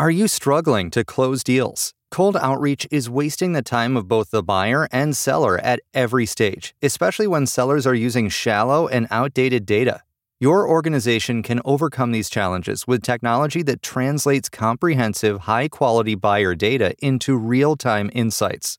Are you struggling to close deals? Cold outreach is wasting the time of both the buyer and seller at every stage, especially when sellers are using shallow and outdated data. Your organization can overcome these challenges with technology that translates comprehensive, high quality buyer data into real time insights.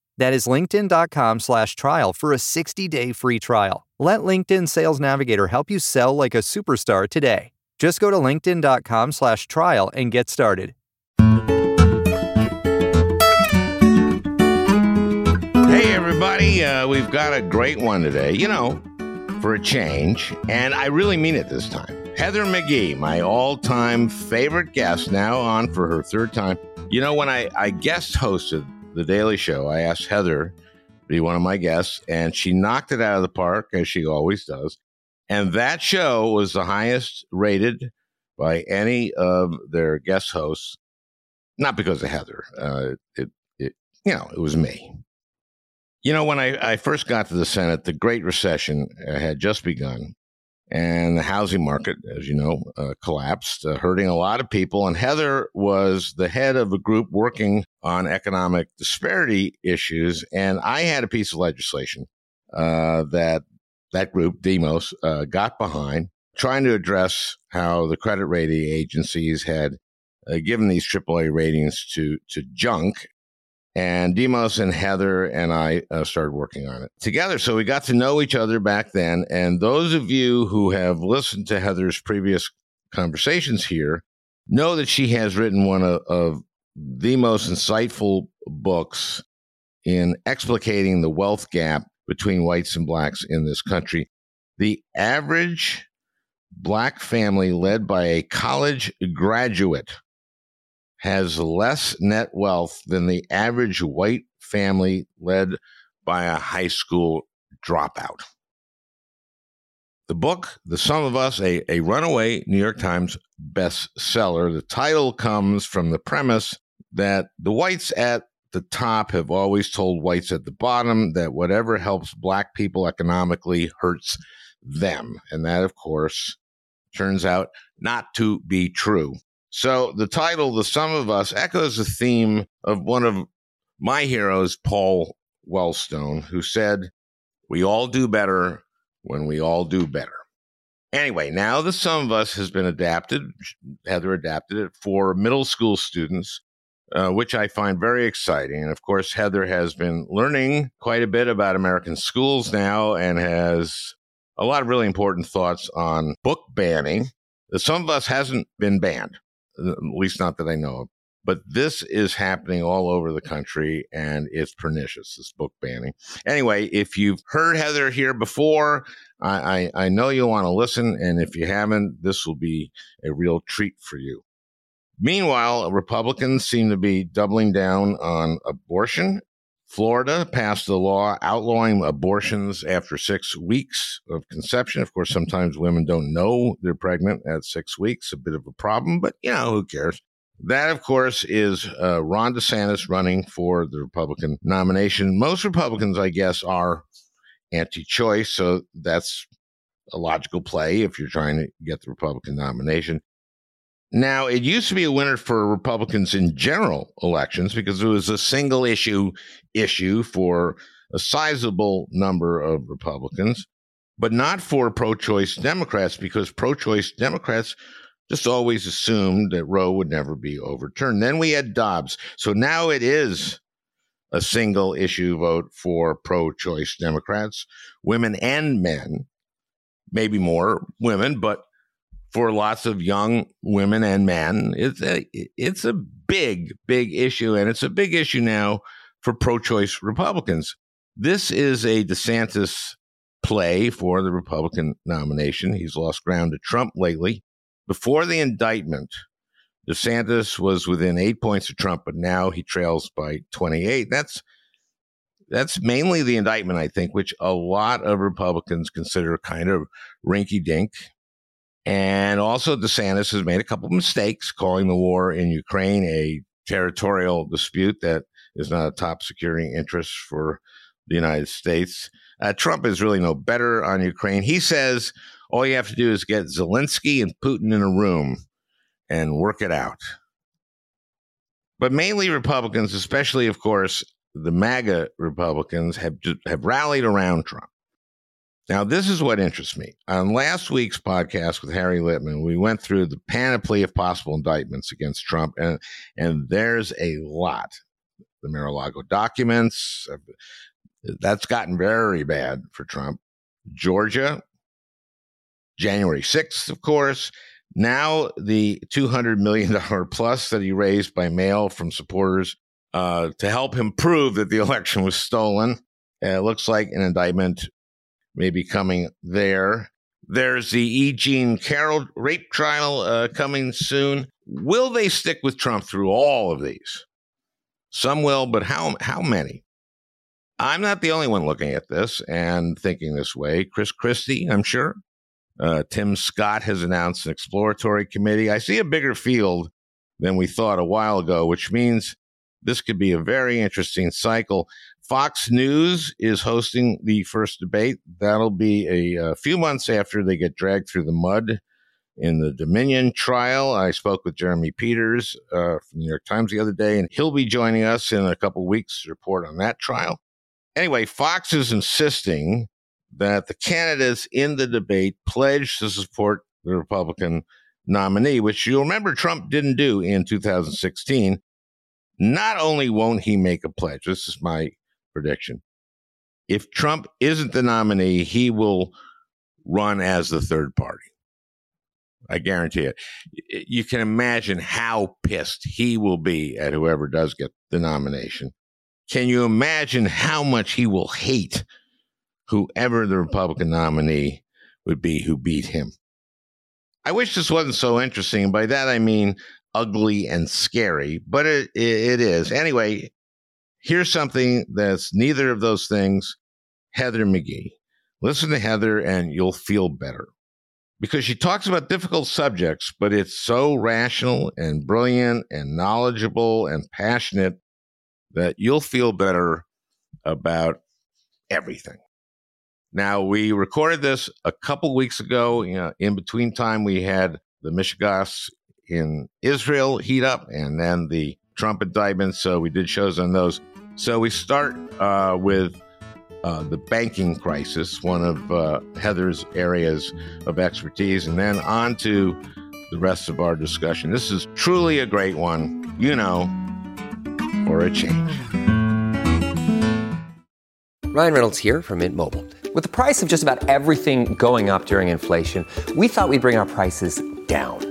That is linkedin.com slash trial for a 60-day free trial. Let LinkedIn Sales Navigator help you sell like a superstar today. Just go to linkedin.com slash trial and get started. Hey, everybody, uh, we've got a great one today, you know, for a change. And I really mean it this time. Heather McGhee, my all time favorite guest, now on for her third time. You know, when I, I guest hosted The Daily Show, I asked Heather to be one of my guests, and she knocked it out of the park, as she always does. And that show was the highest rated by any of their guest hosts, not because of Heather. Uh, it, it, you know, it was me. You know, when I, I first got to the Senate, the Great Recession had just begun, and the housing market, as you know, uh, collapsed, uh, hurting a lot of people. And Heather was the head of a group working on economic disparity issues, and I had a piece of legislation uh, that that group, Demos, uh, got behind, trying to address how the credit rating agencies had uh, given these AAA ratings to to junk and Demos and Heather and I uh, started working on it together. So we got to know each other back then. And those of you who have listened to Heather's previous conversations here know that she has written one of, of the most insightful books in explicating the wealth gap between whites and blacks in this country. The average black family led by a college graduate has less net wealth than the average white family led by a high school dropout. The book, The Sum of Us, a, a runaway New York Times bestseller. The title comes from the premise that the whites at the top have always told whites at the bottom that whatever helps black people economically hurts them. And that, of course, turns out not to be true. So the title, The Sum of Us, echoes the theme of one of my heroes, Paul Wellstone, who said, We all do better when we all do better. Anyway, now The Sum of Us has been adapted, Heather adapted it for middle school students, uh, which I find very exciting. And of course, Heather has been learning quite a bit about American schools now and has a lot of really important thoughts on book banning. The Sum of Us hasn't been banned at least not that I know of. But this is happening all over the country and it's pernicious, this book banning. Anyway, if you've heard Heather here before, I, I, I know you'll want to listen. And if you haven't, this will be a real treat for you. Meanwhile, Republicans seem to be doubling down on abortion. Florida passed a law outlawing abortions after six weeks of conception. Of course, sometimes women don't know they're pregnant at six weeks, a bit of a problem, but you know, who cares? That, of course, is uh, Ron DeSantis running for the Republican nomination. Most Republicans, I guess, are anti choice. So that's a logical play if you're trying to get the Republican nomination. Now, it used to be a winner for Republicans in general elections because it was a single issue issue for a sizable number of Republicans, but not for pro choice Democrats because pro choice Democrats just always assumed that Roe would never be overturned. Then we had Dobbs. So now it is a single issue vote for pro choice Democrats, women and men, maybe more women, but for lots of young women and men, it's a, it's a big, big issue. And it's a big issue now for pro choice Republicans. This is a DeSantis play for the Republican nomination. He's lost ground to Trump lately. Before the indictment, DeSantis was within eight points of Trump, but now he trails by 28. That's that's mainly the indictment, I think, which a lot of Republicans consider kind of rinky dink. And also, DeSantis has made a couple of mistakes, calling the war in Ukraine a territorial dispute that is not a top security interest for the United States. Uh, Trump is really no better on Ukraine. He says all you have to do is get Zelensky and Putin in a room and work it out. But mainly Republicans, especially, of course, the MAGA Republicans, have, have rallied around Trump. Now, this is what interests me. On last week's podcast with Harry Litman, we went through the panoply of possible indictments against Trump, and, and there's a lot. The Mar-a-Lago documents, uh, that's gotten very bad for Trump. Georgia, January 6th, of course. Now, the $200 million plus that he raised by mail from supporters uh, to help him prove that the election was stolen. Uh, it looks like an indictment may be coming there. There's the E. Jean Carroll rape trial uh, coming soon. Will they stick with Trump through all of these? Some will, but how how many? I'm not the only one looking at this and thinking this way. Chris Christie, I'm sure. Uh, Tim Scott has announced an exploratory committee. I see a bigger field than we thought a while ago, which means this could be a very interesting cycle. Fox News is hosting the first debate. That'll be a, a, few months after they get dragged through the mud in the Dominion trial. I spoke with Jeremy Peters uh, from the New York Times the other day, and he'll be joining us in a couple weeks to report on that trial. Anyway, Fox is insisting that the candidates in the debate pledge to support the Republican nominee, which you'll remember Trump didn't do in 2016. Not only won't he make a pledge, this is my prediction. If Trump isn't the nominee, he will run as the third party. I guarantee it. You can imagine how pissed he will be at whoever does get the nomination. Can you imagine how much he will hate whoever the Republican nominee would be who beat him? I wish this wasn't so interesting. By that I mean ugly and scary, but it, it is. Anyway, Here's something that's neither of those things Heather McGhee. Listen to Heather and you'll feel better because she talks about difficult subjects, but it's so rational and brilliant and knowledgeable and passionate that you'll feel better about everything. Now, we recorded this a couple weeks ago. You know, in between time, we had the Mishegas in Israel heat up and then the Trump indictment. So we did shows on those. So we start uh, with uh, the banking crisis, one of uh, Heather's areas of expertise, and then on to the rest of our discussion. This is truly a great one, you know, for a change. Ryan Reynolds here from Mint Mobile. With the price of just about everything going up during inflation, we thought we'd bring our prices down.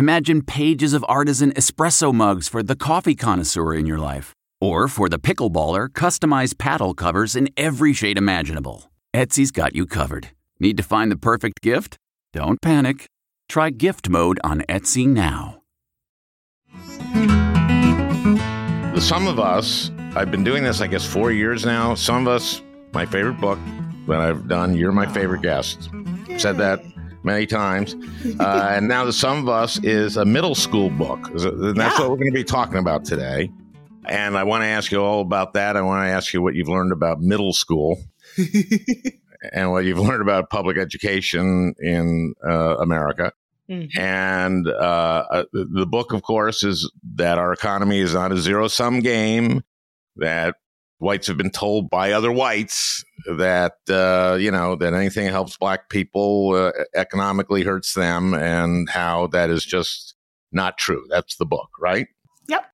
Imagine pages of artisan espresso mugs for the coffee connoisseur in your life, or for the pickleballer, customized paddle covers in every shade imaginable. Etsy's got you covered. Need to find the perfect gift? Don't panic. Try gift mode on Etsy now. Sum of Us, I've been doing this, I guess, four years now. Sum of Us, my favorite book that I've done. You're my favorite guest. Said that many times. Uh, and now The Sum of Us is a middle school book. And that's what we're going to be talking about today. And I want to ask you all about that. I want to ask you what you've learned about middle school and what you've learned about public education in uh, America. Mm-hmm. And uh, uh the book, of course, is that our economy is not a zero sum game, that whites have been told by other whites that, uh, you know, that anything that helps black people uh, economically hurts them, and how that is just not true. That's the book, right? Yep.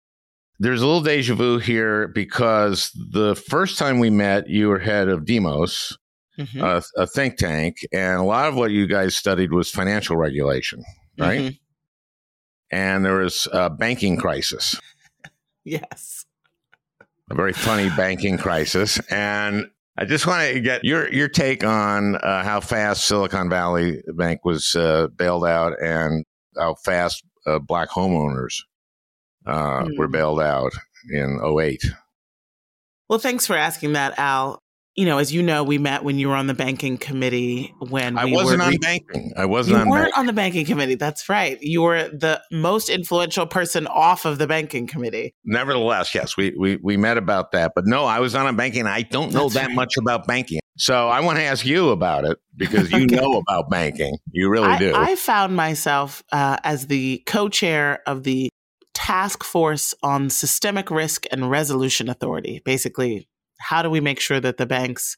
There's a little deja vu here because the first time we met, you were head of Demos mm-hmm. a, a, think tank, and a lot of what you guys studied was financial regulation, right? Mm-hmm. And there was a banking crisis. yes. A very funny banking crisis. And I just want to get your your take on uh, how fast Silicon Valley Bank was uh, bailed out and how fast uh, black homeowners mm. were bailed out in 08. Well, thanks for asking that, Al you know, as you know, we met when you were on the banking committee. When I we wasn't were, on banking, I wasn't. You on weren't banking. on the banking committee. That's right. You were the most influential person off of the banking committee. Nevertheless, yes, we we we met about that. But no, I was on a banking. I don't know That's that right. much about banking, so I want to ask you about it because you okay. know about banking. You really I, do. I found myself uh, as the co-chair of the task force on systemic risk and resolution authority. Basically, how do we make sure that the banks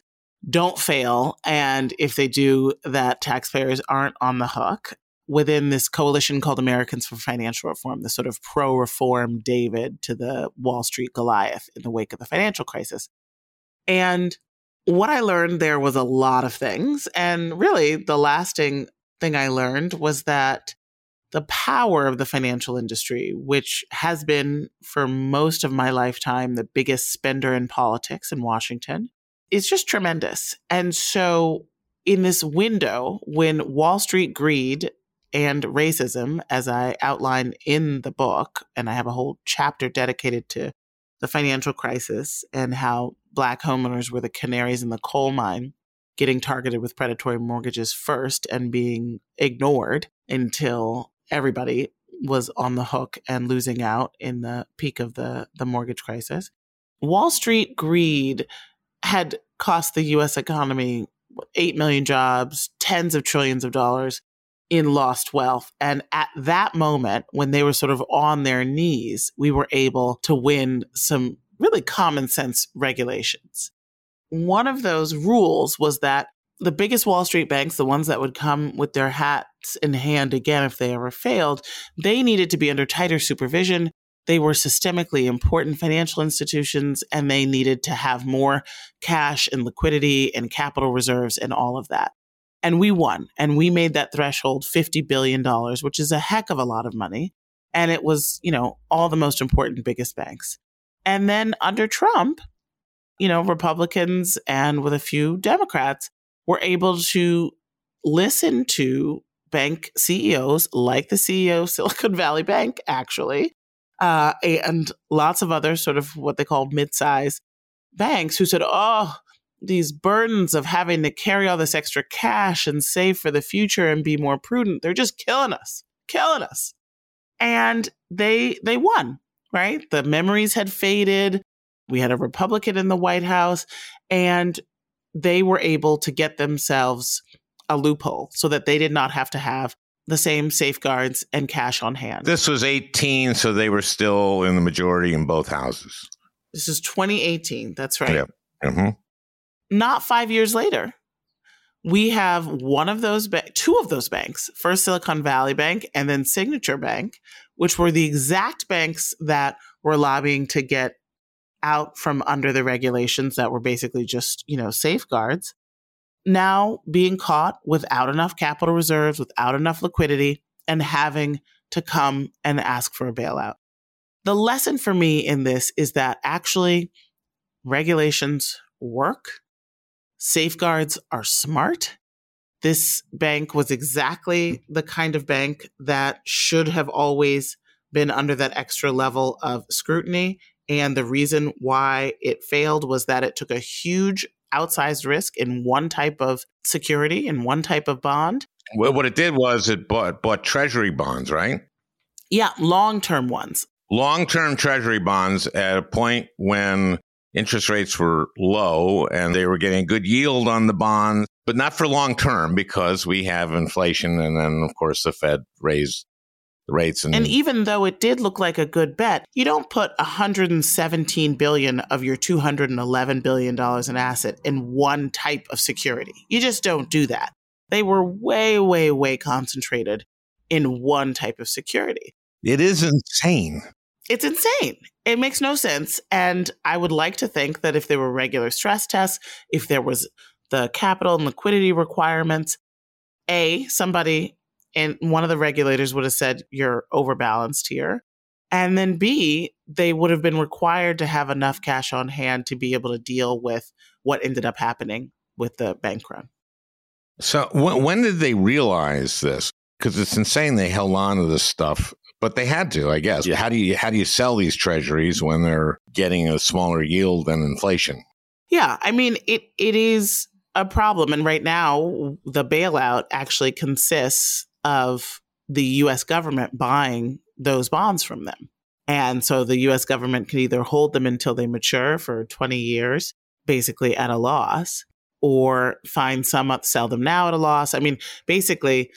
don't fail. And if they do, that taxpayers aren't on the hook within this coalition called Americans for Financial Reform, the sort of pro reform David to the Wall Street Goliath in the wake of the financial crisis. And what I learned there was a lot of things. And really, the lasting thing I learned was that the power of the financial industry, which has been for most of my lifetime the biggest spender in politics in Washington, is just tremendous. And so, in this window, when Wall Street greed and racism, as I outline in the book, and I have a whole chapter dedicated to the financial crisis and how Black homeowners were the canaries in the coal mine, getting targeted with predatory mortgages first and being ignored until everybody was on the hook and losing out in the peak of the, the mortgage crisis. Wall Street greed had cost the US economy 8 million jobs, tens of trillions of dollars in lost wealth. And at that moment, when they were sort of on their knees, we were able to win some really common sense regulations. One of those rules was that the biggest Wall Street banks, the ones that would come with their hats in hand again if they ever failed, they needed to be under tighter supervision they were systemically important financial institutions and they needed to have more cash and liquidity and capital reserves and all of that. And we won and we made that threshold $50 billion, which is a heck of a lot of money. And it was, you know, all the most important, biggest banks. And then under Trump, you know, Republicans and with a few Democrats were able to listen to bank CEOs like the CEO of Silicon Valley Bank, actually, uh, and lots of other sort of what they call mid-size banks who said, "Oh, these burdens of having to carry all this extra cash and save for the future and be more prudent, they're just killing us, killing us." And they they won, right? The memories had faded. We had a Republican in the White House, and they were able to get themselves a loophole so that they did not have to have the same safeguards and cash on hand. This was 18, so they were still in the majority in both houses. This is 2018. That's right. Yep. Mm-hmm. Not five years later, we have one of those, ba- two of those banks, first Silicon Valley Bank and then Signature Bank, which were the exact banks that were lobbying to get out from under the regulations that were basically just, you know, safeguards now being caught without enough capital reserves, without enough liquidity, and having to come and ask for a bailout. The lesson for me in this is that actually regulations work, safeguards are smart, this bank was exactly the kind of bank that should have always been under that extra level of scrutiny. And the reason why it failed was that it took a huge outsized risk in one type of security, in one type of bond. Well, what it did was it bought, bought treasury bonds, right? Yeah, long term ones. Long term treasury bonds at a point when interest rates were low and they were getting good yield on the bonds, but not for long term because we have inflation. And then, of course, the Fed raised rates. And, and even though it did look like a good bet, you don't put 117 billion of your 211 billion dollars in asset in one type of security. You just don't do that. They were way, way, way concentrated in one type of security. It is insane. It's insane. It makes no sense. And I would like to think that if there were regular stress tests, if there was the capital and liquidity requirements, A, somebody and one of the regulators would have said you're overbalanced here. And then B, they would have been required to have enough cash on hand to be able to deal with what ended up happening with the bank run. So when, when did they realize this? Because it's insane they held on to this stuff, but they had to, I guess. How do you how do you sell these treasuries when they're getting a smaller yield than inflation? Yeah, I mean it it is a problem, and right now the bailout actually consists of the US government buying those bonds from them. And so the US government can either hold them until they mature for 20 years, basically at a loss, or find some, up, sell them now at a loss. I mean, basically,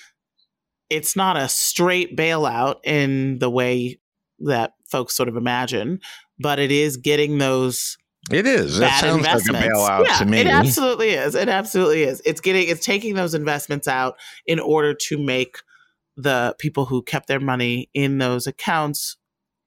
it's not a straight bailout in the way that folks sort of imagine, but it is getting those it is. That sounds like a bailout yeah, to me. It absolutely is. It absolutely is. It's getting it's taking those investments out in order to make the people who kept their money in those accounts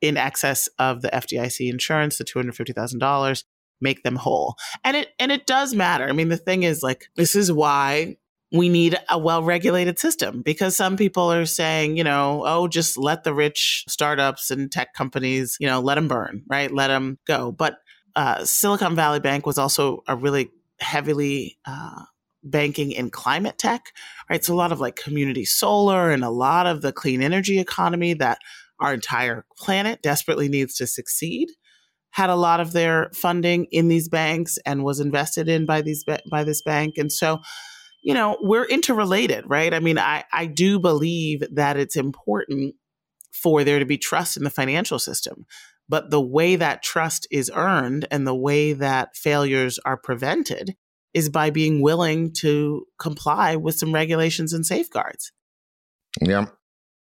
in excess of the FDIC insurance, the two hundred fifty thousand dollars, make them whole. And it and it does matter. I mean, the thing is, like, this is why we need a well regulated system because some people are saying, you know, oh, just let the rich startups and tech companies, you know, let them burn, right? Let them go. But uh, Silicon Valley Bank was also a really heavily uh, banking in climate tech, right? So a lot of like community solar and a lot of the clean energy economy that our entire planet desperately needs to succeed had a lot of their funding in these banks and was invested in by these by this bank and so you know we're interrelated right i mean i i do believe that it's important for there to be trust in the financial system but the way that trust is earned and the way that failures are prevented is by being willing to comply with some regulations and safeguards. Yeah.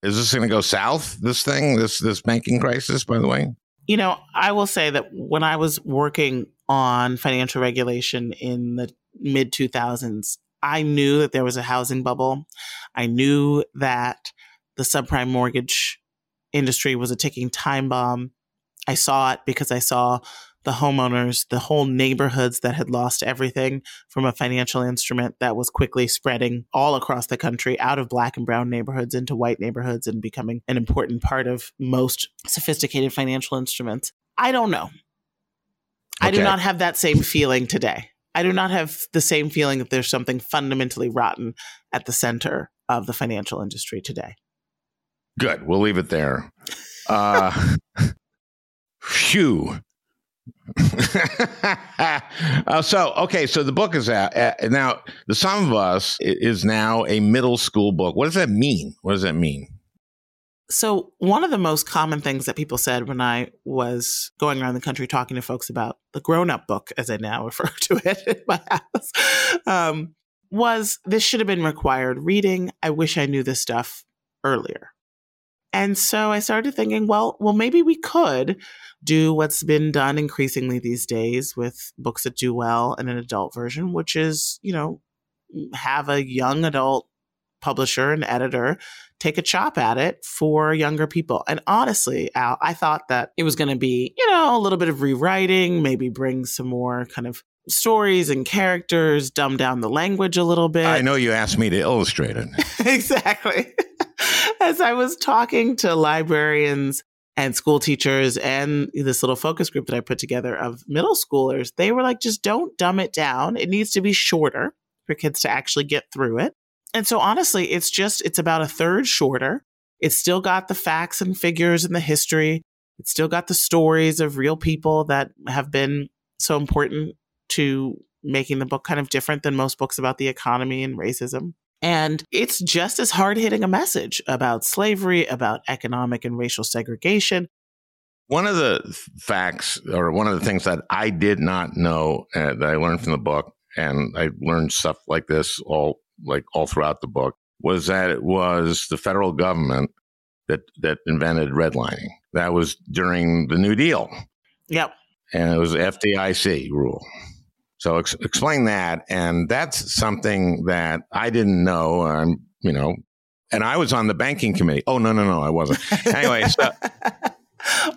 Is this going to go south, this thing, this this banking crisis, by the way? You know, I will say that when I was working on financial regulation in the mid 2000s, I knew that there was a housing bubble. I knew that the subprime mortgage industry was a ticking time bomb. I saw it because I saw the homeowners, the whole neighborhoods that had lost everything from a financial instrument that was quickly spreading all across the country out of black and brown neighborhoods into white neighborhoods and becoming an important part of most sophisticated financial instruments. I don't know. Okay. I do not have that same feeling today. I do not have the same feeling that there's something fundamentally rotten at the center of the financial industry today. Good. We'll leave it there. Uh, Phew. uh, so okay, so the book is out uh, now. The Sum of Us is now a middle school book. What does that mean? What does that mean? So one of the most common things that people said when I was going around the country talking to folks about the grown-up book, as I now refer to it in my house, um, was this should have been required reading. I wish I knew this stuff earlier. And so I started thinking, well, well, maybe we could do what's been done increasingly these days with books that do well in an adult version, which is, you know, have a young adult publisher and editor take a chop at it for younger people. And honestly, Al, I thought that it was going to be, you know, a little bit of rewriting, maybe bring some more kind of stories and characters, dumb down the language a little bit. I know you asked me to illustrate it. exactly. As I was talking to librarians and school teachers and this little focus group that I put together of middle schoolers, they were like, just don't dumb it down. It needs to be shorter for kids to actually get through it. And so honestly, it's just it's about a third shorter. It's still got the facts and figures and the history. It's still got the stories of real people that have been so important to making the book kind of different than most books about the economy and racism. And it's just as hard hitting a message about slavery, about economic and racial segregation. One of the facts, or one of the things that I did not know uh, that I learned from the book, and I learned stuff like this all like all throughout the book, was that it was the federal government that that invented redlining. That was during the New Deal. Yep. And it was FDIC rule. So ex- explain that, and that's something that I didn't know. I'm, you know, and I was on the banking committee. Oh no, no, no, I wasn't. anyway, so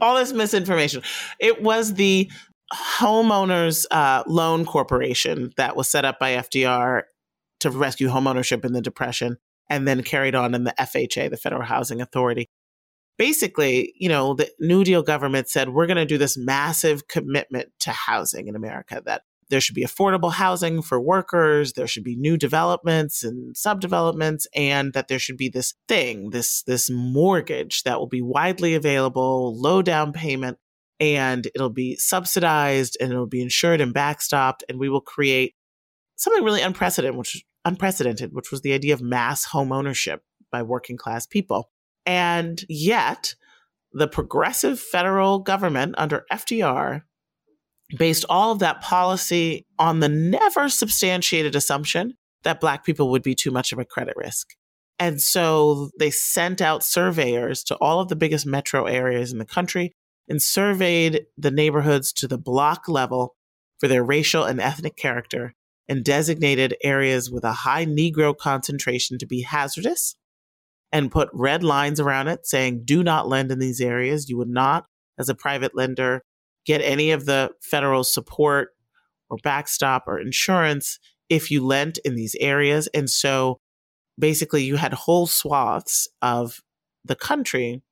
all this misinformation. It was the homeowners uh, loan corporation that was set up by FDR to rescue homeownership in the depression, and then carried on in the FHA, the Federal Housing Authority. Basically, you know, the New Deal government said we're going to do this massive commitment to housing in America that there should be affordable housing for workers there should be new developments and subdevelopments and that there should be this thing this this mortgage that will be widely available low down payment and it'll be subsidized and it'll be insured and backstopped and we will create something really unprecedented which unprecedented which was the idea of mass home ownership by working class people. And yet the progressive federal government under FDR based all of that policy on the never substantiated assumption that Black people would be too much of a credit risk. And so they sent out surveyors to all of the biggest metro areas in the country and surveyed the neighborhoods to the block level for their racial and ethnic character and designated areas with a high Negro concentration to be hazardous and put red lines around it saying, do not lend in these areas. You would not, as a private lender, get any of the federal support or backstop or insurance if you lent in these areas. And so basically, you had whole swaths of the country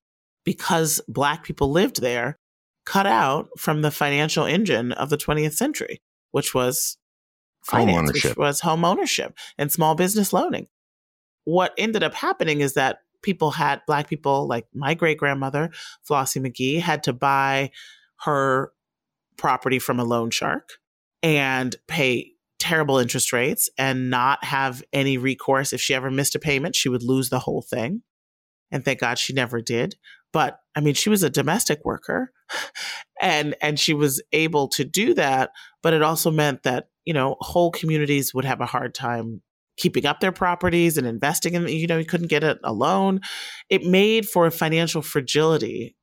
because Black people lived there cut out from the financial engine of the 20th century, which was finance, which was home ownership and small business loaning. What ended up happening is that people had Black people, like my great grandmother, Flossie McGhee, had to buy her property from a loan shark and pay terrible interest rates and not have any recourse. If she ever missed a payment, she would lose the whole thing. And thank God she never did. But I mean, she was a domestic worker and and she was able to do that, but it also meant that, you know, whole communities would have a hard time keeping up their properties and investing in you know, you couldn't get it a loan. It made for a financial fragility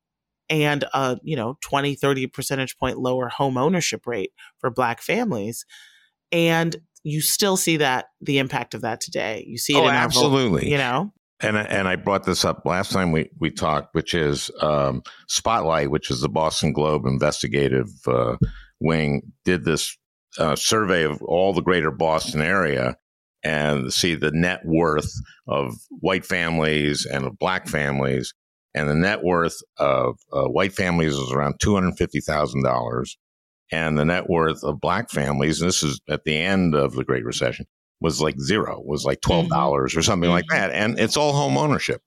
and a you know 20 30 percentage point lower home ownership rate for black families and you still see that the impact of that today. You see it oh, in absolutely vote, you know? And and I brought this up last time we we talked, which is um, Spotlight, which is the Boston Globe investigative uh, wing, did this uh, survey of all the greater Boston area and see the net worth of white families and of black families and the net worth of uh, white families is around two hundred fifty thousand dollars, and the net worth of black families, and this is at the end of the Great Recession, was like zero, was like twelve mm-hmm. dollars mm-hmm. or something mm-hmm. like that, and it's all home ownership.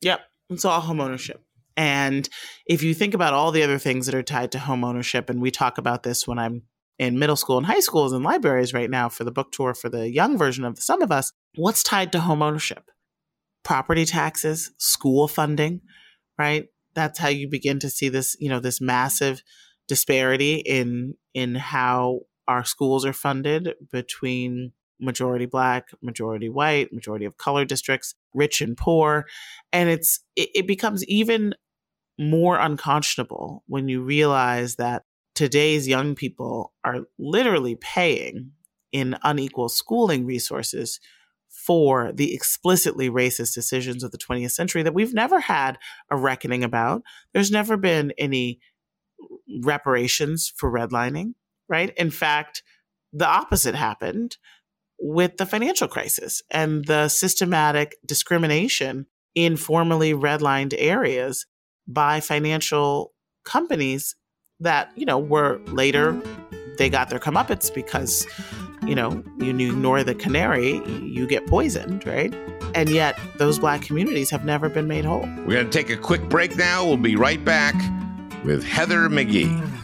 Yep, it's all home ownership. And if you think about all the other things that are tied to home ownership, and we talk about this when I'm in middle school and high schools and libraries right now for the book tour for the young version of Sum of Us, what's tied to home ownership? Property taxes, school funding, right? That's how you begin to see this, you know, this massive disparity in in how our schools are funded between majority black, majority white, majority of color districts, rich and poor, and it's it, it becomes even more unconscionable when you realize that today's young people are literally paying in unequal schooling resources for the explicitly racist decisions of the 20th century that we've never had a reckoning about. There's never been any reparations for redlining, right? In fact, the opposite happened with the financial crisis and the systematic discrimination in formerly redlined areas by financial companies that, you know, were later they got their comeuppance because you know, you ignore the canary, you get poisoned, right? And yet those black communities have never been made whole. We're going to take a quick break now. We'll be right back with Heather McGhee.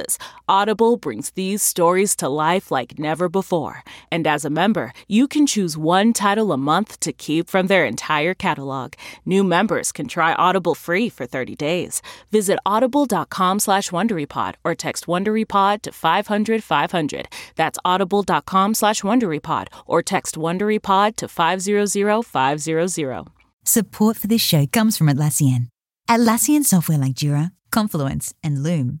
Audible brings these stories to life like never before. And as a member, you can choose one title a month to keep from their entire catalog. New members can try Audible free for 30 days. Visit audible.com slash WonderyPod or text WonderyPod to 500 500. That's audible.com slash WonderyPod or text WonderyPod to 500 500. Support for this show comes from Atlassian. Atlassian software like Jira, Confluence, and Loom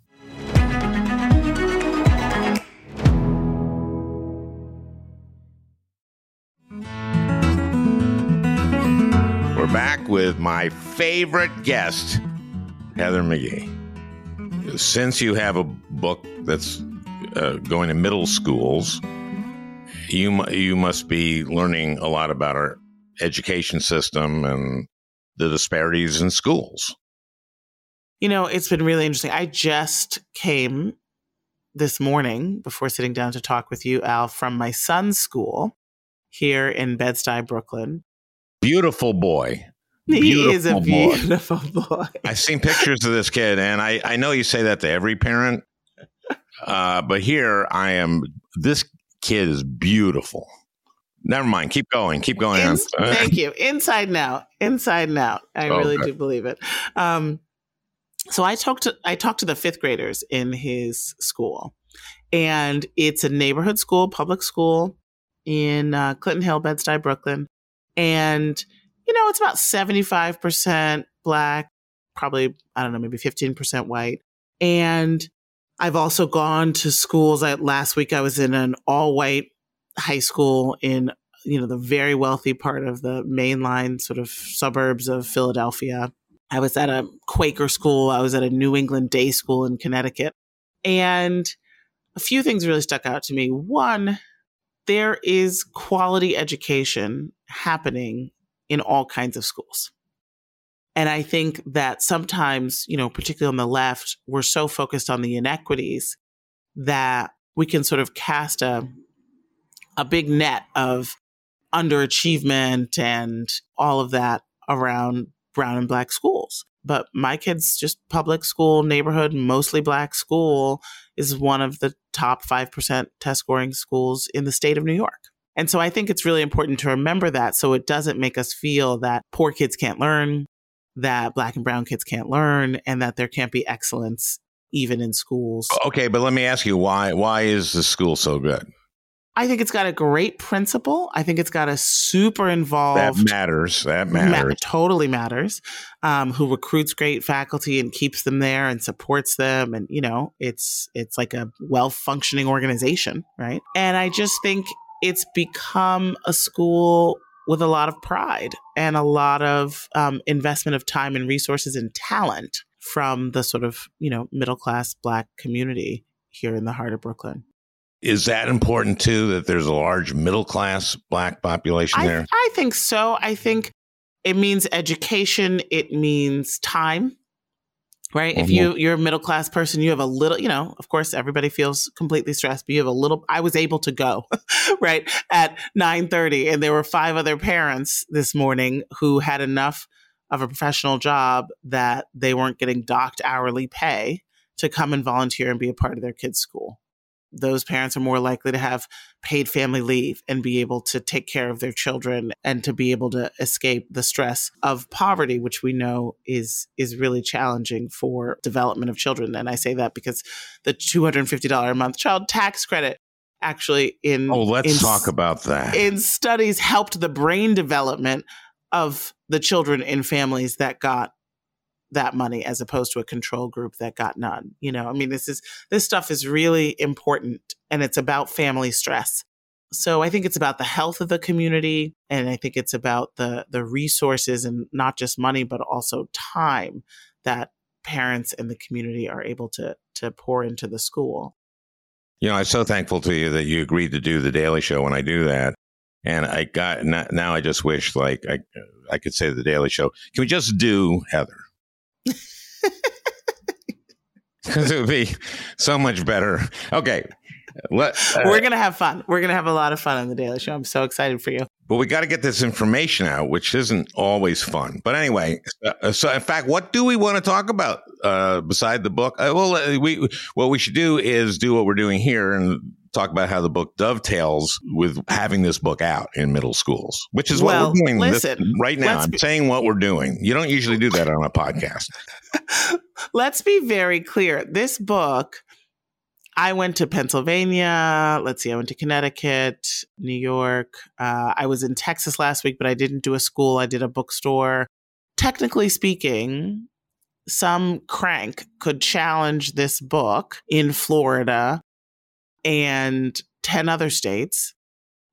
We're back with my favorite guest, Heather McGhee. Since you have a book that's uh, going to middle schools, you you must be learning a lot about our education system and the disparities in schools. You know, it's been really interesting. I just came this morning before sitting down to talk with you, Al, from my son's school here in Bed-Stuy, Brooklyn. Beautiful boy. He is a Beautiful boy. boy. I've seen pictures of this kid, and I, I know you say that to every parent, uh, but here I am. This kid is beautiful. Never mind. Keep going. Keep going. Ins- thank you. Inside and out. Inside and out. I Oh, really do believe it. Um, so I talked to I talked to the fifth graders in his school, and it's a neighborhood school, public school in uh, Clinton Hill, Bed Stuy, Brooklyn, and you know it's about seventy five percent black, probably I don't know, maybe fifteen percent white, and I've also gone to schools. I, last week I was in an all white high school in you know the very wealthy part of the mainline sort of suburbs of Philadelphia. I was at a Quaker school. I was at a New England day school in Connecticut. And a few things really stuck out to me. One, there is quality education happening in all kinds of schools. And I think that sometimes, you know, particularly on the left, we're so focused on the inequities that we can sort of cast a a big net of underachievement and all of that around brown and black schools. But my kids just public school neighborhood, mostly black school is one of the top 5% test scoring schools in the state of New York. And so I think it's really important to remember that so it doesn't make us feel that poor kids can't learn, that black and brown kids can't learn, and that there can't be excellence even in schools. Okay, but let me ask you why why is the school so good? I think it's got a great principal. I think it's got a super involved. That matters. That ma- matters. totally matters. Um, who recruits great faculty and keeps them there and supports them, and you know, it's it's like a well functioning organization, right? And I just think it's become a school with a lot of pride and a lot of um, investment of time and resources and talent from the sort of you know middle class black community here in the heart of Brooklyn. Is that important too? That there's a large middle class black population I, there. I think so. I think it means education. It means time, right? If mm-hmm. you you're a middle class person, you have a little. You know, of course, everybody feels completely stressed, but you have a little. I was able to go, right at nine thirty, and there were five other parents this morning who had enough of a professional job that they weren't getting docked hourly pay to come and volunteer and be a part of their kids' school. Those parents are more likely to have paid family leave and be able to take care of their children and to be able to escape the stress of poverty which we know is is really challenging for development of children. And i say that because the $250 a month child tax credit actually in oh let's in, talk about that. in studies helped the brain development of the children in families that got that money as opposed to a control group that got none. You know, I mean, this is this stuff is really important and it's about family stress. So I think it's about the health of the community and I think it's about the the resources and not just money but also time that parents and the community are able to to pour into the school. You know, I'm so thankful to you that you agreed to do the Daily Show when I do that. And I got now. I just wish, like, I I could say the Daily Show. Can we just do Heather? Because it would be so much better. Okay. Let, uh, We're going to have fun. We're going to have a lot of fun on the Daily Show. I'm so excited for you. But we got to get this information out, which isn't always fun. But anyway, uh, so in fact, what do we want to talk about uh, beside the book? Uh, well, uh, we what we should do is do what we're doing here and talk about how the book dovetails with having this book out in middle schools, which is well, what we're doing listen, this, right now. I'm be- saying what we're doing. You don't usually do that on a podcast. let's be very clear. This book, I went to Pennsylvania. Let's see, I went to Connecticut, New York. Uh, I was in Texas last week, but I didn't do a school. I did a bookstore. Technically speaking, some crank could challenge this book in Florida and 10 other states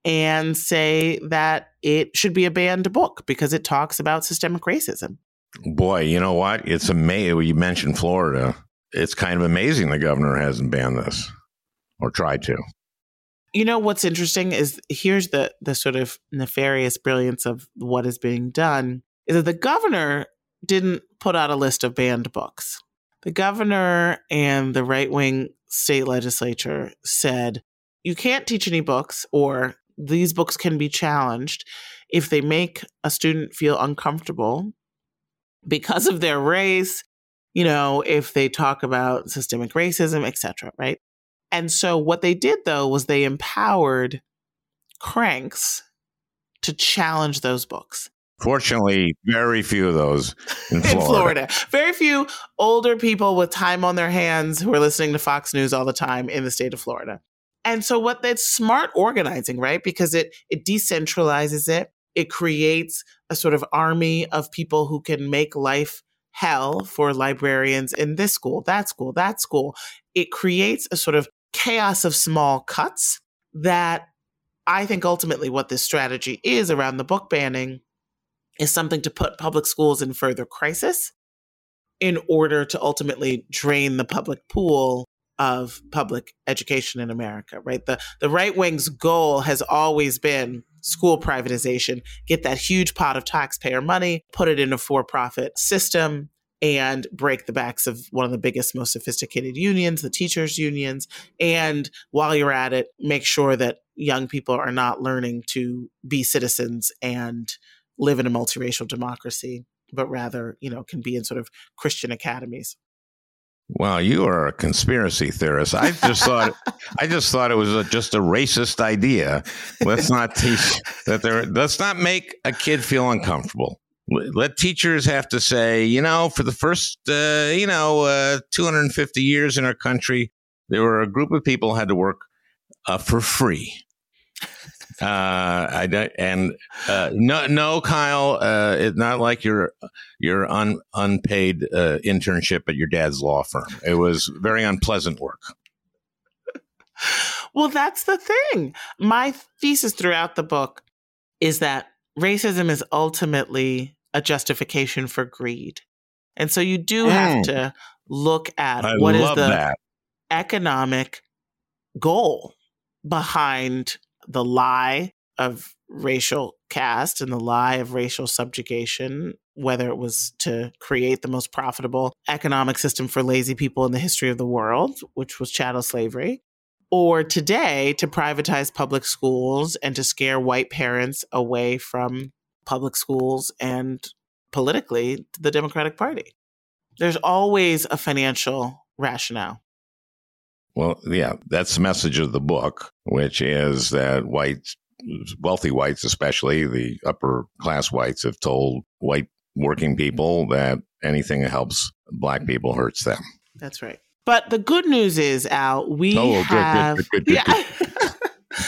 and say that it should be a banned book because it talks about systemic racism. Boy, you know what? It's amazing. You mentioned Florida. It's kind of amazing the governor hasn't banned this or tried to. You know what's interesting is here's the the sort of nefarious brilliance of what is being done is that the governor didn't put out a list of banned books. The governor and the right wing state legislature said you can't teach any books or these books can be challenged if they make a student feel uncomfortable because of their race, you know, if they talk about systemic racism, etc., right? And so what they did though was they empowered cranks to challenge those books. Fortunately, very few of those in Florida. in Florida. Very few older people with time on their hands who are listening to Fox News all the time in the state of Florida. And so what that's smart organizing, right? Because it it decentralizes it. It creates a sort of army of people who can make life hell for librarians in this school, that school, that school. It creates a sort of chaos of small cuts that I think ultimately what this strategy is around the book banning is something to put public schools in further crisis in order to ultimately drain the public pool of public education in America, right? The the right wing's goal has always been school privatization, get that huge pot of taxpayer money, put it in a for-profit system and break the backs of one of the biggest most sophisticated unions, the teachers unions, and while you're at it, make sure that young people are not learning to be citizens and live in a multiracial democracy, but rather, you know, can be in sort of Christian academies. Well, you are a conspiracy theorist. I just thought I just thought it was a, just a racist idea. Let's not teach that there. Let's not make a kid feel uncomfortable. Let teachers have to say, you know, for the first, uh, you know, uh, 250 years in our country, there were a group of people had to work uh, for free uh, I don't, and uh, no, no, Kyle. Uh, it's not like your your un, unpaid uh, internship at your dad's law firm. It was very unpleasant work. well, that's the thing. My thesis throughout the book is that racism is ultimately a justification for greed, and so you do mm. have to look at I what is the that. economic goal behind the lie of racial caste and the lie of racial subjugation, whether it was to create the most profitable economic system for lazy people in the history of the world, which was chattel slavery, or today to privatize public schools and to scare white parents away from public schools and politically the Democratic Party. There's always a financial rationale. Well, yeah, that's the message of the book, which is that whites, wealthy whites, especially the upper class whites, have told white working people that anything that helps black people hurts them. That's right. But the good news is, Al, we Oh, good, good, have. good, good, good, yeah.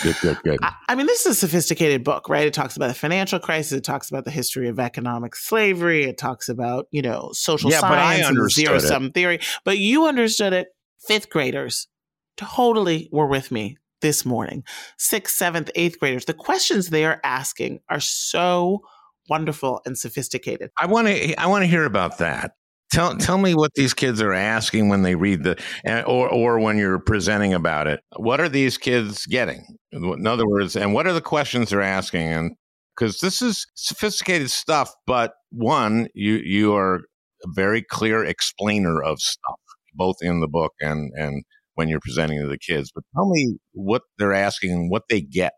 Good, good, good. I- mean, this is a sophisticated book, right? It talks about the financial crisis. It talks about the history of economic slavery. It talks about, you know, social Yeah, science and zero sum theory. But you understood it. Fifth graders totally were with me this morning. Sixth, seventh, eighth graders. The questions they are asking are so wonderful and sophisticated. I want to. I want to hear about that. Tell tell me what these kids are asking when they read the, eh, or or when you're presenting about it. What are these kids getting? In other words, and what are the questions they're asking? And because this is sophisticated stuff, but one, you you are a very clear explainer of stuff, both in the book and and when you're presenting to the kids. But tell me what they're asking and what they get.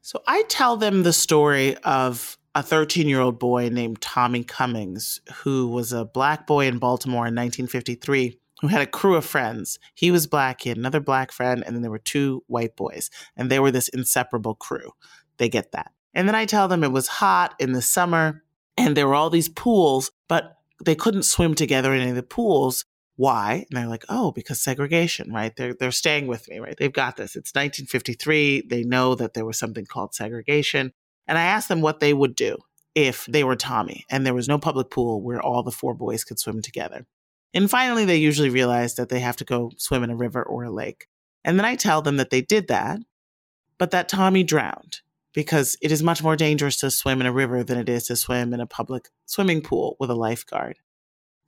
So I tell them the story of a 13 year old boy named Tommy Cummings, who was a black boy in Baltimore in 1953, who had a crew of friends. He was black, he had another black friend, and then there were two white boys, and they were this inseparable crew. They get that. And then I tell them it was hot in the summer, and there were all these pools, but they couldn't swim together in any of the pools. Why? And they're like, oh, because segregation, right? They're they're staying with me, right? They've got this. It's 1953. They know that there was something called segregation. And I asked them what they would do if they were Tommy and there was no public pool where all the four boys could swim together. And finally, they usually realize that they have to go swim in a river or a lake. And then I tell them that they did that, but that Tommy drowned because it is much more dangerous to swim in a river than it is to swim in a public swimming pool with a lifeguard.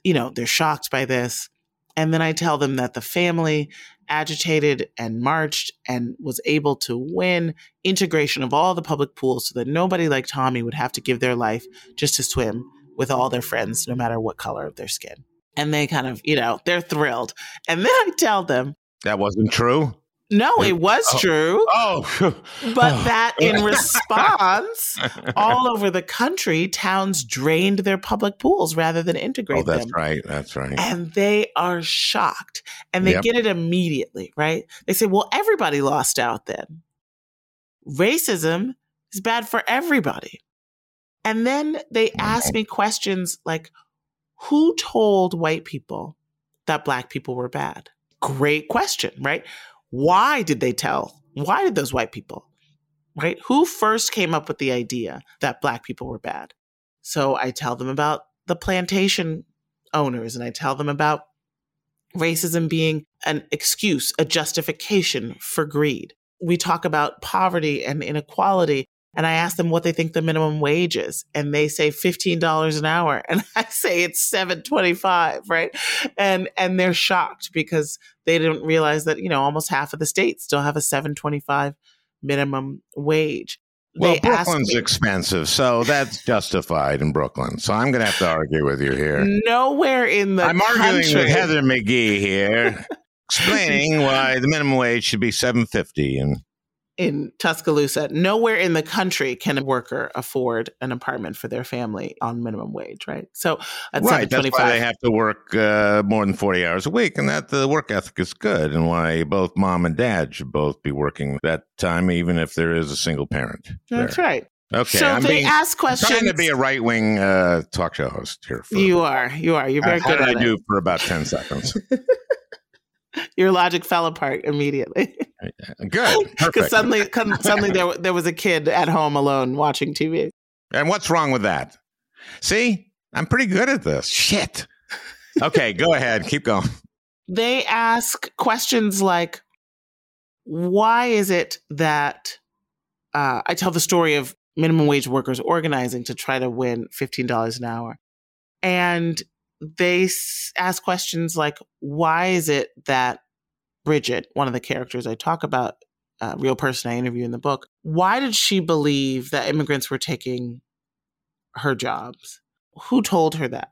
You know, they're shocked by this. And then I tell them that the family agitated and marched and was able to win integration of all the public pools so that nobody like Tommy would have to give their life just to swim with all their friends, no matter what color of their skin. And they kind of, you know, they're thrilled. And then I tell them, That wasn't true. No, it was Oh. true. Oh, But that in response, all over the country, towns drained their public pools rather than oh, integrate oh, that's them. right. That's right. And they are shocked and they Yep. get it immediately, right? They say, well, everybody lost out then. Racism is bad for everybody. And then they ask me questions like, who told white people that black people were bad? Great question, right? Why did they tell? Why did those white people? Right? Who first came up with the idea that black people were bad? So I tell them about the plantation owners and I tell them about racism being an excuse, a justification for greed. We talk about poverty and inequality and I ask them what they think the minimum wage is and they say $15 an hour and I say it's 7.25, right? And and they're shocked because they didn't realize that, you know, almost half of the states still have a 7.25 minimum wage. Well, They Brooklyn's me- expensive, so that's justified in Brooklyn. So I'm going to have to argue with you here. Nowhere in the I'm arguing country. with Heather McGhee here, explaining why the minimum wage should be 750 and in Tuscaloosa, nowhere in the country can a worker afford an apartment for their family on minimum wage, right? So right. That's why they have to work uh, more than 40 hours a week, and that the work ethic is good, and why both mom and dad should both be working that time, even if there is a single parent. That's there. right. Okay, so I'm they being, ask I'm questions. trying to be a right wing uh, talk show host here. For, you are, you are. You're very good did I do for about 10 seconds? Your logic fell apart immediately Good. because suddenly, suddenly there there was a kid at home alone watching TV. And what's wrong with that? See, I'm pretty good at this. Shit. Okay, go ahead. Keep going. they ask questions like why is it that uh, i tell the story of minimum wage workers organizing to try to win $15 an hour and they s- ask questions like why is it that bridget one of the characters i talk about a real person i interview in the book why did she believe that immigrants were taking her jobs who told her that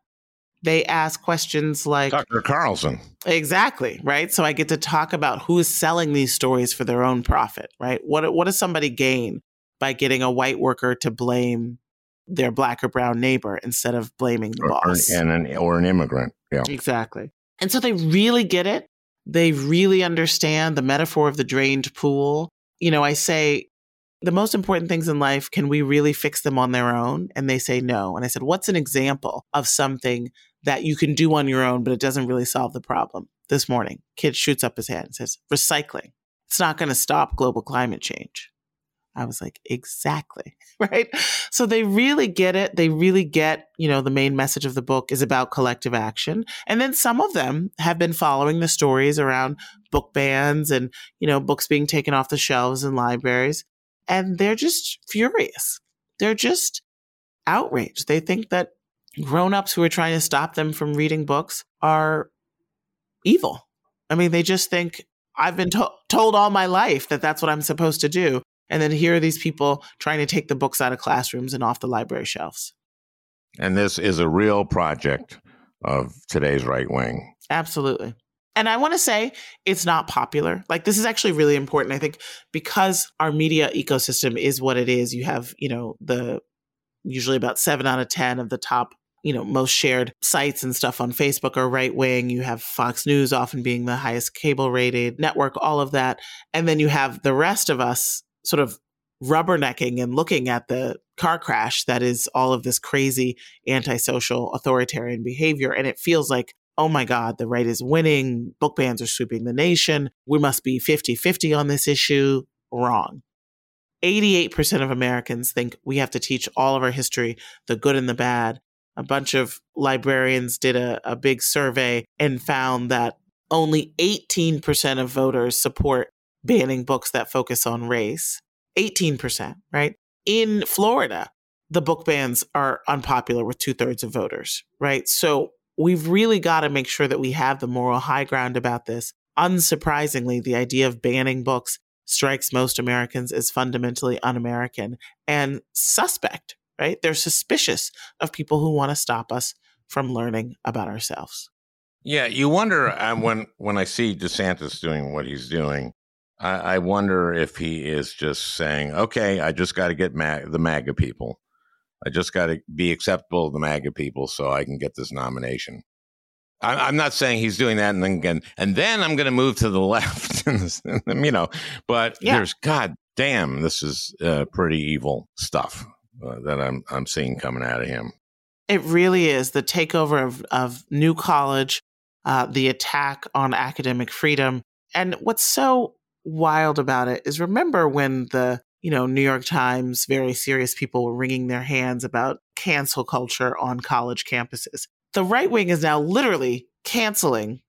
they ask questions like Tucker Carlson. Exactly, right? So I get to talk about who is selling these stories for their own profit, right? What what does somebody gain by getting a white worker to blame their black or brown neighbor instead of blaming the Or, boss? and an, or an immigrant. Yeah. Exactly. And so they really get it. They really understand the metaphor of the drained pool. You know, I say, the most important things in life, can we really fix them on their own? And they say no. And I said, what's an example of something that you can do on your own, but it doesn't really solve the problem? This morning, kid shoots up his hand and says, recycling. It's not going to stop global climate change. I was like, exactly. Right. So they really get it. They really get, you know, the main message of the book is about collective action. And then some of them have been following the stories around book bans and, you know, books being taken off the shelves in libraries. And they're just furious. They're just outraged. They think that grown ups who are trying to stop them from reading books are evil. I mean, they just think I've been to- told all my life that that's what I'm supposed to do. And then here are these people trying to take the books out of classrooms and off the library shelves. And this is a real project of today's right wing. Absolutely. And I want to say it's not popular. Like this is actually really important. I think because our media ecosystem is what it is, you have, you know, the usually about 7 out of 10 of the top, you know, most shared sites and stuff on Facebook are right wing. You have Fox News often being the highest cable rated network, all of that. And then you have the rest of us sort of rubbernecking and looking at the car crash that is all of this crazy antisocial authoritarian behavior. And it feels like, oh my God, the right is winning. Book bans are sweeping the nation. We must be 50 50 on this issue. Wrong. 88% of Americans think we have to teach all of our history, the good and the bad. A bunch of librarians did a, a big survey and found that only 18% of voters support banning books that focus on race. 18%, right? In Florida, the book bans are unpopular with two thirds of voters, right? So we've really got to make sure that we have the moral high ground about this. Unsurprisingly, the idea of banning books strikes most Americans as fundamentally un American and suspect, right? They're suspicious of people who want to stop us from learning about ourselves. Yeah, you wonder um, when when I see DeSantis doing what he's doing, I, I wonder if he is just saying, "Okay, I just got to get mag- the MAGA people. I just got to be acceptable to the MAGA people, so I can get this nomination." I, am not saying he's doing that, and then again, and then I'm going to move to the left, you know. But yeah. there's God damn, this is uh, pretty evil stuff uh, that I'm I'm seeing coming out of him. It really is the takeover of of New College, uh, the attack on academic freedom, and what's so wild about it is remember when the you know New York Times very serious people were wringing their hands about cancel culture on college campuses. The right wing is now literally canceling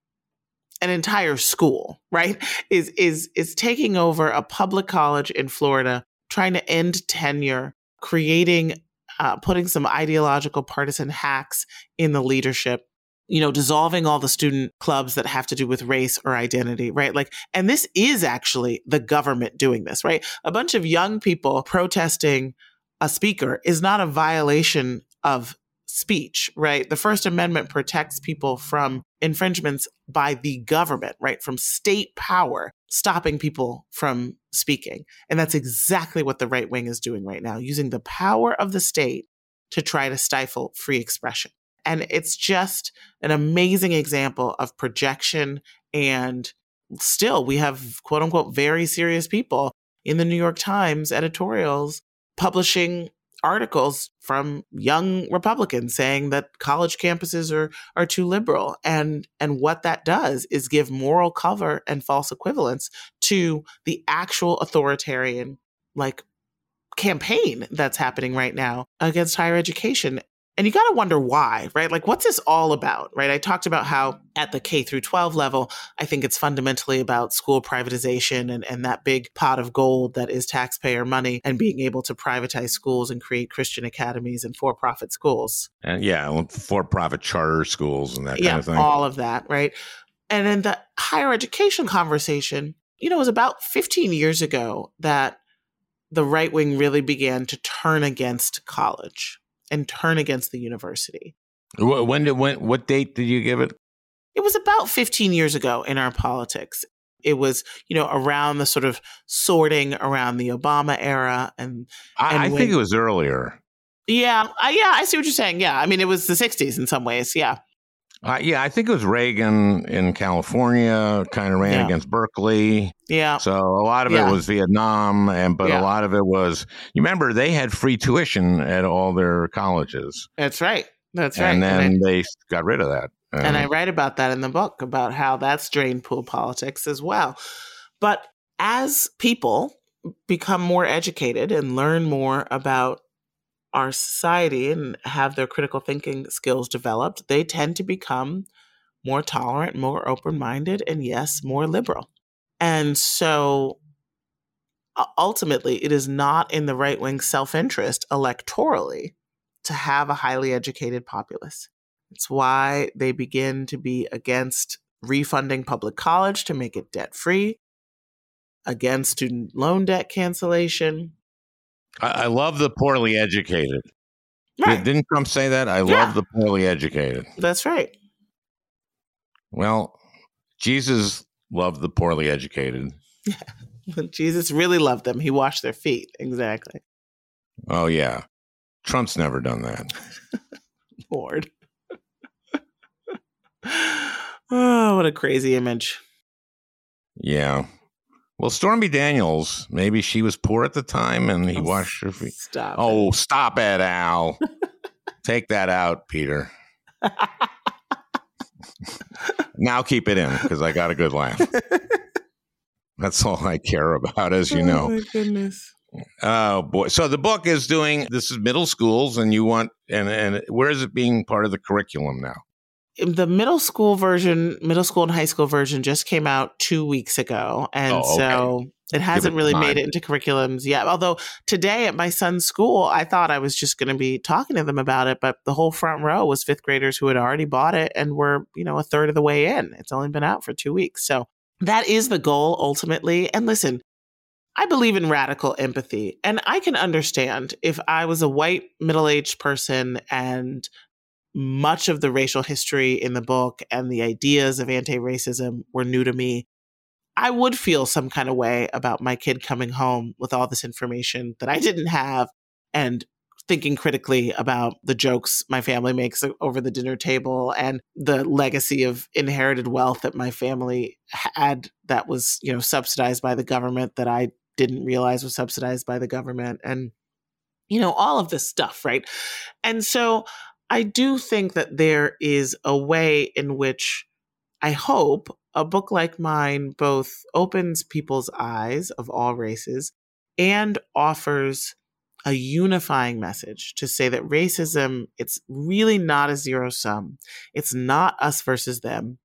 an entire school, right? Is is is taking over a public college in Florida, trying to end tenure, creating uh, putting some ideological partisan hacks in the leadership you know, dissolving all the student clubs that have to do with race or identity, right? Like, and this is actually the government doing this, right? A bunch of young people protesting a speaker is not a violation of speech, right? The First Amendment protects people from infringements by the government, right? From state power stopping people from speaking. And that's exactly what the right wing is doing right now, using the power of the state to try to stifle free expression. And it's just an amazing example of projection. And still, we have quote unquote very serious people in the New York Times editorials publishing articles from young Republicans saying that college campuses are are too liberal and and what that does is give moral cover and false equivalence to the actual authoritarian like campaign that's happening right now against higher education and you got to wonder why, right? Like, what's this all about, right? I talked about how at the K through 12 level, I think it's fundamentally about school privatization and, and that big pot of gold that is taxpayer money and being able to privatize schools and create Christian academies and for profit schools. And yeah, for profit charter schools and that yeah, kind of thing. All of that, right? And then the higher education conversation, you know, it was about 15 years ago that the right wing really began to turn against college and turn against the university. When did when what date did you give it? It was about 15 years ago in our politics. It was, you know, around the sort of sorting around the Obama era, and, and I, I when, think it was earlier. Yeah, yeah, I see what you're saying. Yeah, I mean, it was the 60s in some ways. Yeah. Uh, yeah, I think it was Reagan in California, kind of ran Yeah. against Berkeley. Yeah. So a lot of Yeah. it was Vietnam, and but Yeah. a lot of it was. You remember they had free tuition at all their colleges, That's right. That's right. and And I- then they got rid of that. And I write about that in the book about how that's drained pool politics as well. But as people become more educated and learn more about our society and have their critical thinking skills developed, they tend to become more tolerant, more open minded, and yes, more liberal. And so ultimately, it is not in the right wing self interest electorally to have a highly educated populace. It's why they begin to be against refunding public college to make it debt free, against student loan debt cancellation. I, I love the poorly educated. Right. Didn't Trump say that? I Yeah. love the poorly educated. That's right. Well, Jesus loved the poorly educated. Jesus really loved them. He washed their feet. Exactly. Oh yeah, Trump's never done that. Lord. oh, what a crazy image. Yeah. Well, Stormy Daniels, maybe she was poor at the time, and he Oh, washed her feet. Stop. Oh, stop it, Al. Take that out, Peter. now keep it in because I got a good laugh. That's all I care about, as you Oh, know. my goodness. Oh boy! So the book is doing this is middle schools, and you want and and where is it being part of the curriculum now? The middle school version, middle school and high school version just came out two weeks ago. And Oh, okay. so it hasn't it really time. made it into curriculums yet. Although today at my son's school, I thought I was just going to be talking to them about it, but the whole front row was fifth graders who had already bought it and were, you know, a third of the way in. It's only been out for two weeks. So that is the goal ultimately. And listen, I believe in radical empathy. And I can understand if I was a white middle aged person and much of the racial history in the book and the ideas of anti racism were new to me. I would feel some kind of way about my kid coming home with all this information that I didn't have and thinking critically about the jokes my family makes over the dinner table and the legacy of inherited wealth that my family had that was, you know, subsidized by the government that I didn't realize was subsidized by the government and you know all of this stuff, right? And so I do think that there is a way in which I hope a book like mine both opens people's eyes of all races and offers a unifying message to say that racism it's really not a zero sum. It's not us versus them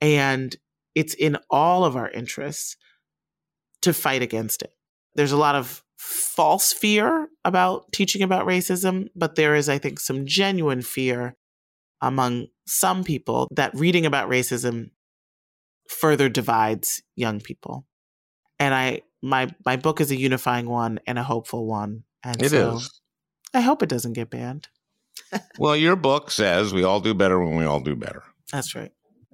and it's in all of our interests to fight against it. There's a lot of false fear about teaching about racism, but there is, I think, some genuine fear among some people that reading about racism further divides young people. And I my my book is a unifying one and a hopeful one. And It is. so I hope it doesn't get banned. Well, your book says we all do better when we all do better. That's right.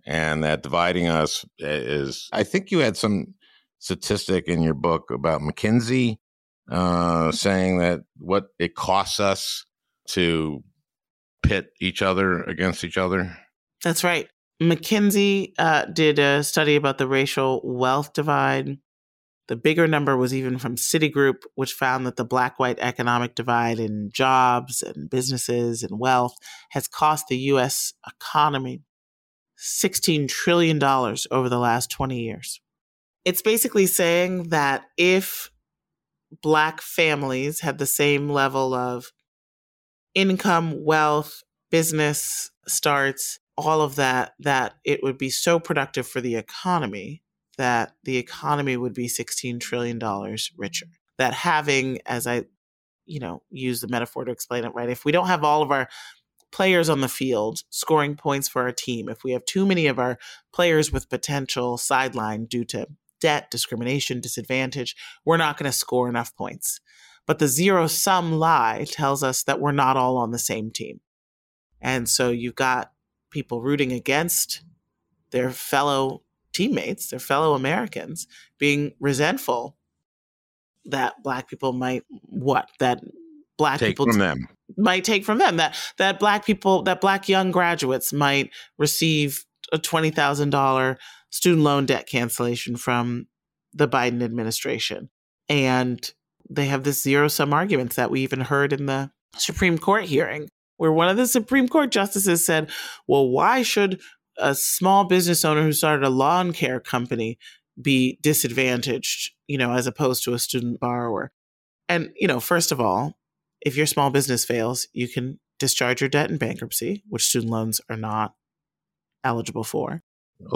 and that dividing us is i think you had some statistic in your book about mckinsey uh, saying that what it costs us to pit each other against each other That's right. McKinsey uh, did a study about the racial wealth divide. The bigger number was even from Citigroup, which found that the black white economic divide in jobs and businesses and wealth has cost the U.S. economy $16 trillion over the last 20 years. It's basically saying that if black families had the same level of income, wealth, business starts, all of that, that it would be so productive for the economy that the economy would be $16 trillion richer. That having, as I, you know, use the metaphor to explain it right, if we don't have all of our players on the field scoring points for our team, if we have too many of our players with potential sidelined due to debt, discrimination, disadvantage, we're not going to score enough points. But the zero sum lie tells us that we're not all on the same team. And so you've got people rooting against their fellow teammates, their fellow Americans, being resentful that black people might what that black Take people from them. might take from them that that black people that black young graduates might receive a twenty thousand dollar student loan debt cancellation from the Biden administration, and they have this zero sum arguments that we even heard in the Supreme Court hearing, where one of the Supreme Court justices said, "Well, why should a small business owner who started a lawn care company be disadvantaged, you know, as opposed to a student borrower?" And you know, first of all, if your small business fails, you can discharge your debt in bankruptcy, which student loans are not eligible for.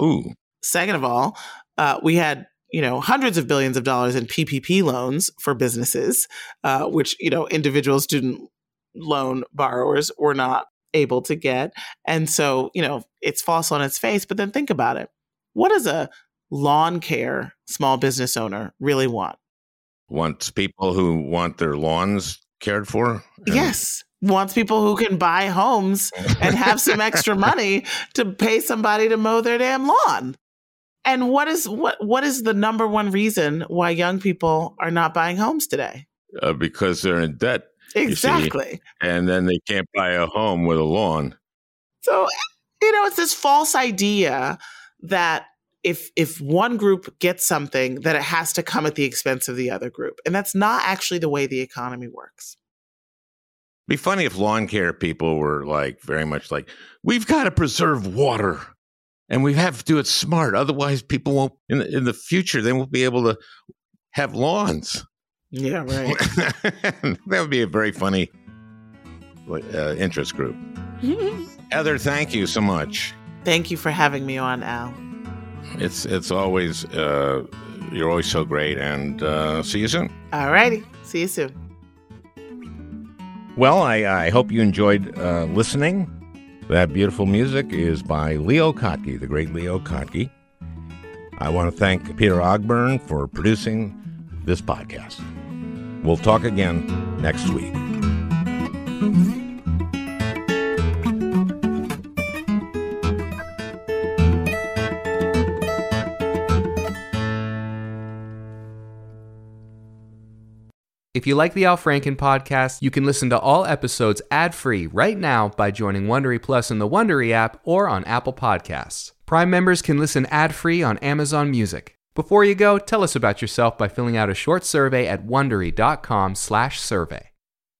Ooh. Second of all, uh, we had you know hundreds of billions of dollars in PPP loans for businesses, uh, which you know individual student loan borrowers were not able to get, and so you know it's false on its face. But then think about it: what does a lawn care small business owner really want? Wants people who want their lawns cared for? And- Yes. Wants people who can buy homes and have some extra money to pay somebody to mow their damn lawn. And what is what what is the number one reason why young people are not buying homes today? Uh, because they're in debt. Exactly. and then they can't buy a home with a lawn. So you know, it's this false idea that if if one group gets something, that it has to come at the expense of the other group. And that's not actually the way the economy works. Be funny if lawn care people were like very much like, we've got to preserve water and we have to do it smart. Otherwise, people won't in the, in the future they won't be able to have lawns. Yeah, right. that would be a very funny uh, interest group. Heather, thank you so much. Thank you for having me on, Al. It's it's always uh, you're always so great, and uh, see you soon. All righty. See you soon. Well, I, I hope you enjoyed uh, listening. That beautiful music is by Leo Kottke, the great Leo Kottke. I want to thank Peter Ogburn for producing this podcast. We'll talk again next week. If you like the Al Franken podcast, you can listen to all episodes ad-free right now by joining Wondery Plus in the Wondery app or on Apple Podcasts. Prime members can listen ad-free on Amazon Music. Before you go, tell us about yourself by filling out a short survey at wondery.com/survey.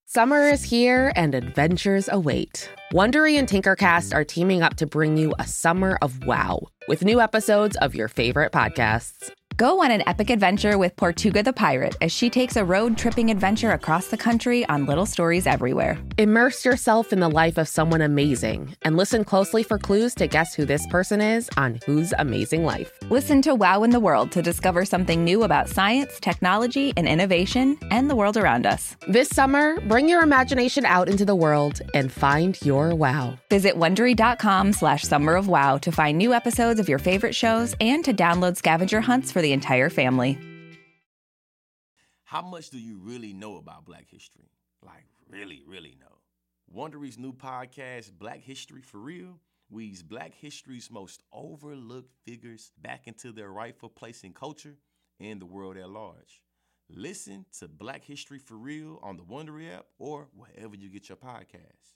Summer is here and adventures await. Wondery and Tinkercast are teaming up to bring you a summer of wow with new episodes of your favorite podcasts. Go on an epic adventure with Portuga the Pirate as she takes a road tripping adventure across the country on Little Stories Everywhere. Immerse yourself in the life of someone amazing and listen closely for clues to guess who this person is on Whose Amazing Life. Listen to Wow in the World to discover something new about science, technology, and innovation, and the world around us. This summer, bring your imagination out into the world and find your wow. Visit Wondery.com slash Summer of Wow to find new episodes of your favorite shows and to download scavenger hunts for the entire family. How much do you really know about Black history? Like, really, really know. Wondery's new podcast, Black History for Real, weaves Black history's most overlooked figures back into their rightful place in culture and the world at large. Listen to Black History for Real on the Wondery app or wherever you get your podcasts.